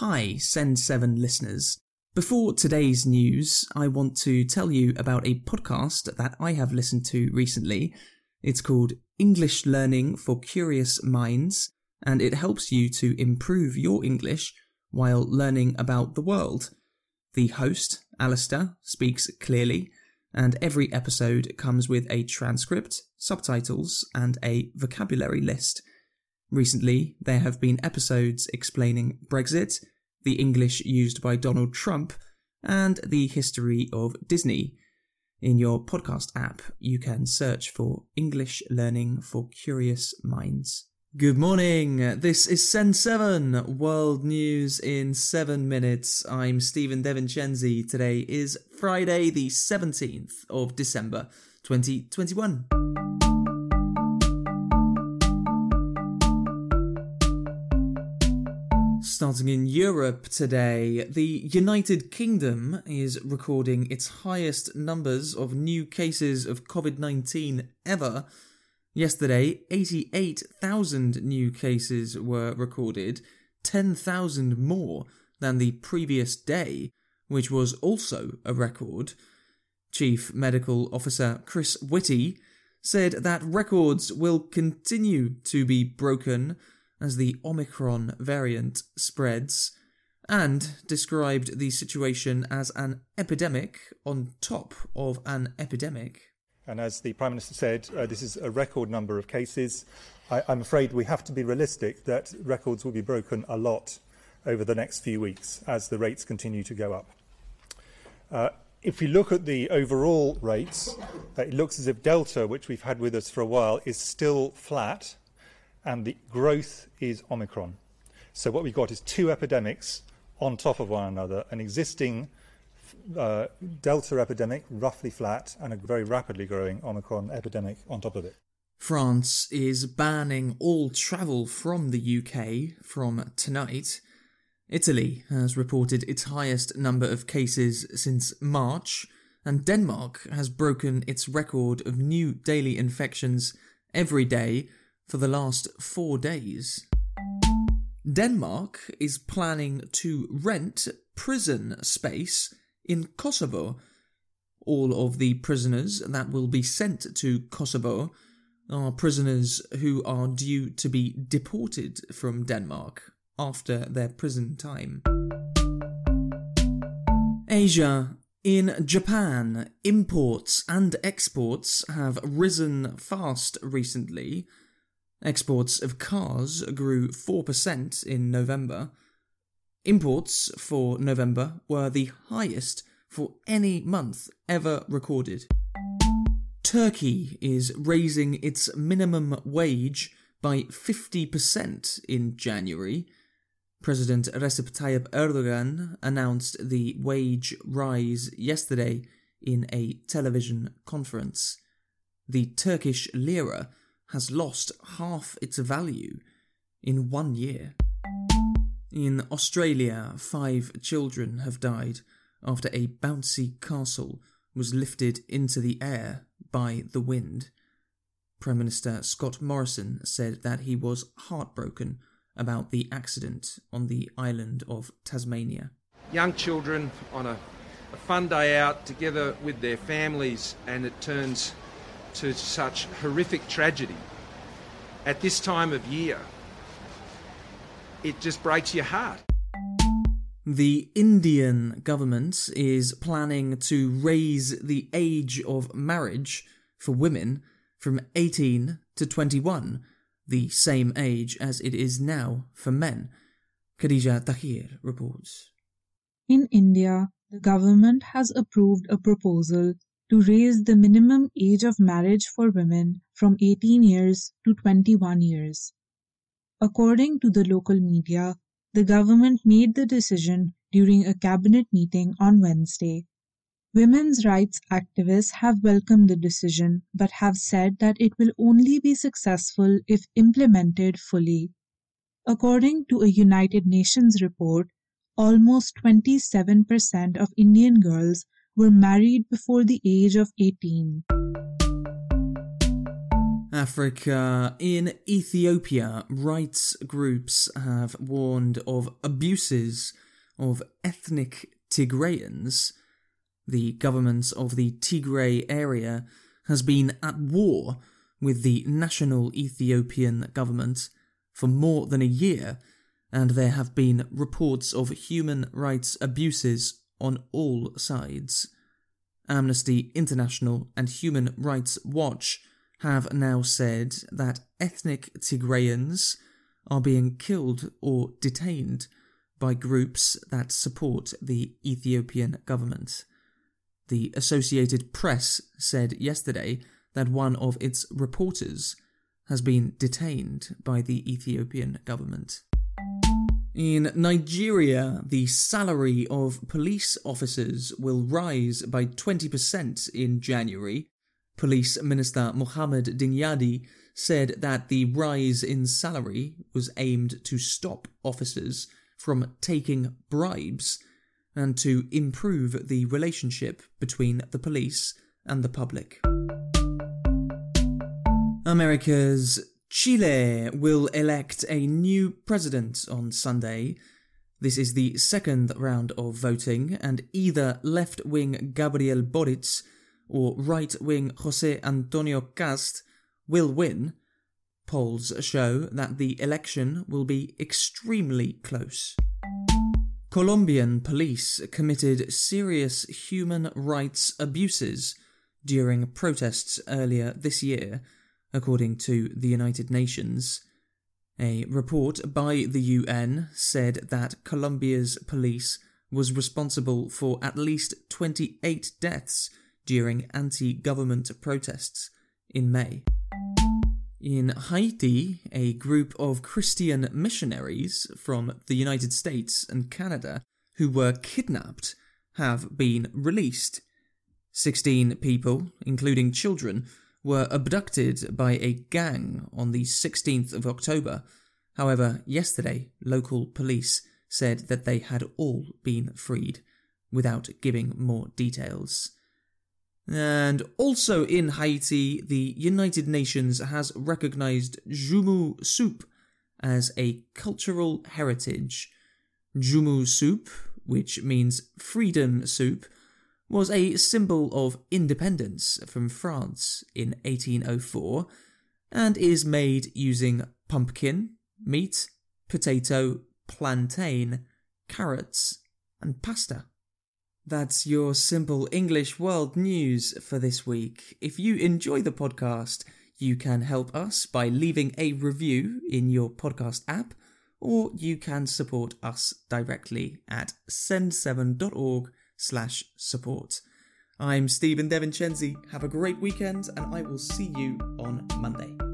Hi, Send 7 listeners. Before today's news, I want to tell you about a podcast that I have listened to recently. It's called English Learning for Curious Minds, and it helps you to improve your English while learning about the world. The host, Alistair, speaks clearly, and every episode comes with a transcript, subtitles, and a vocabulary list. Recently, there have been episodes explaining Brexit, the English used by Donald Trump, and the history of Disney. In your podcast app, you can search for English Learning for Curious Minds. Good morning. This is Send 7 World News in 7 minutes. I'm Stephen DeVincenzi. Today is Friday, the 17th of December, 2021. Starting in Europe today, the United Kingdom is recording its highest numbers of new cases of COVID 19 ever. Yesterday, 88,000 new cases were recorded, 10,000 more than the previous day, which was also a record. Chief Medical Officer Chris Whitty said that records will continue to be broken as the Omicron variant spreads, and described the situation as an epidemic on top of an epidemic. And as the Prime Minister said, uh, this is a record number of cases. I, I'm afraid we have to be realistic that records will be broken a lot over the next few weeks as the rates continue to go up. Uh, if you look at the overall rates, it looks as if Delta, which we've had with us for a while, is still flat and the growth is Omicron. So what we've got is two epidemics on top of one another, an existing uh, Delta epidemic, roughly flat, and a very rapidly growing Omicron epidemic on top of it. France is banning all travel from the UK from tonight. Italy has reported its highest number of cases since March, and Denmark has broken its record of new daily infections every day for the last four days. Denmark is planning to rent prison space in Kosovo. All of the prisoners that will be sent to Kosovo are prisoners who are due to be deported from Denmark after their prison time. Asia. In Japan, imports and exports have risen fast recently Exports of cars grew 4% in November. Imports for November were the highest for any month ever recorded. Turkey is raising its minimum wage by 50% in January. President Recep Tayyip Erdogan announced the wage rise yesterday in a television conference. The Turkish lira has lost half its value in one year. In Australia, five children have died after a bouncy castle was lifted into the air by the wind. Prime Minister Scott Morrison said that he was heartbroken about the accident on the island of Tasmania. Young children on a, a fun day out together with their families, and it turns to such horrific tragedy at this time of year, it just breaks your heart. The Indian government is planning to raise the age of marriage for women from 18 to 21, the same age as it is now for men. Khadija Tahir reports. In India, the government has approved a proposal to raise the minimum age of marriage for women from 18 years to 21 years. According to the local media, the government made the decision during a cabinet meeting on Wednesday. Women's rights activists have welcomed the decision but have said that it will only be successful if implemented fully. According to a United Nations report, almost 27% of Indian girls were married before the age of 18. Africa. In Ethiopia, rights groups have warned of abuses of ethnic Tigrayans. The government of the Tigray area has been at war with the national Ethiopian government for more than a year, and there have been reports of human rights abuses on all sides. Amnesty International and Human Rights Watch have now said that ethnic Tigrayans are being killed or detained by groups that support the Ethiopian government. The Associated Press said yesterday that one of its reporters has been detained by the Ethiopian government. In Nigeria, the salary of police officers will rise by 20% in January. Police Minister Mohammed Dingyadi said that the rise in salary was aimed to stop officers from taking bribes and to improve the relationship between the police and the public. America's Chile will elect a new president on Sunday. This is the second round of voting, and either left wing Gabriel Boric or right wing Jose Antonio Kast will win. Polls show that the election will be extremely close. Colombian police committed serious human rights abuses during protests earlier this year according to the United Nations. A report by the UN said that Colombia's police was responsible for at least 28 deaths during anti government protests in May. In Haiti, a group of Christian missionaries from the United States and Canada who were kidnapped have been released. 16 people, including children, were abducted by a gang on the 16th of October. However, yesterday, local police said that they had all been freed, without giving more details. And also in Haiti, the United Nations has recognized Joumou soup as a cultural heritage. Joumou soup, which means freedom soup, was a symbol of independence from France in 1804 and is made using pumpkin, meat, potato, plantain, carrots, and pasta. That's your simple English world news for this week. If you enjoy the podcast, you can help us by leaving a review in your podcast app, or you can support us directly at send7.org slash support. I'm Stephen DeVincenzi. Have a great weekend, and I will see you on Monday.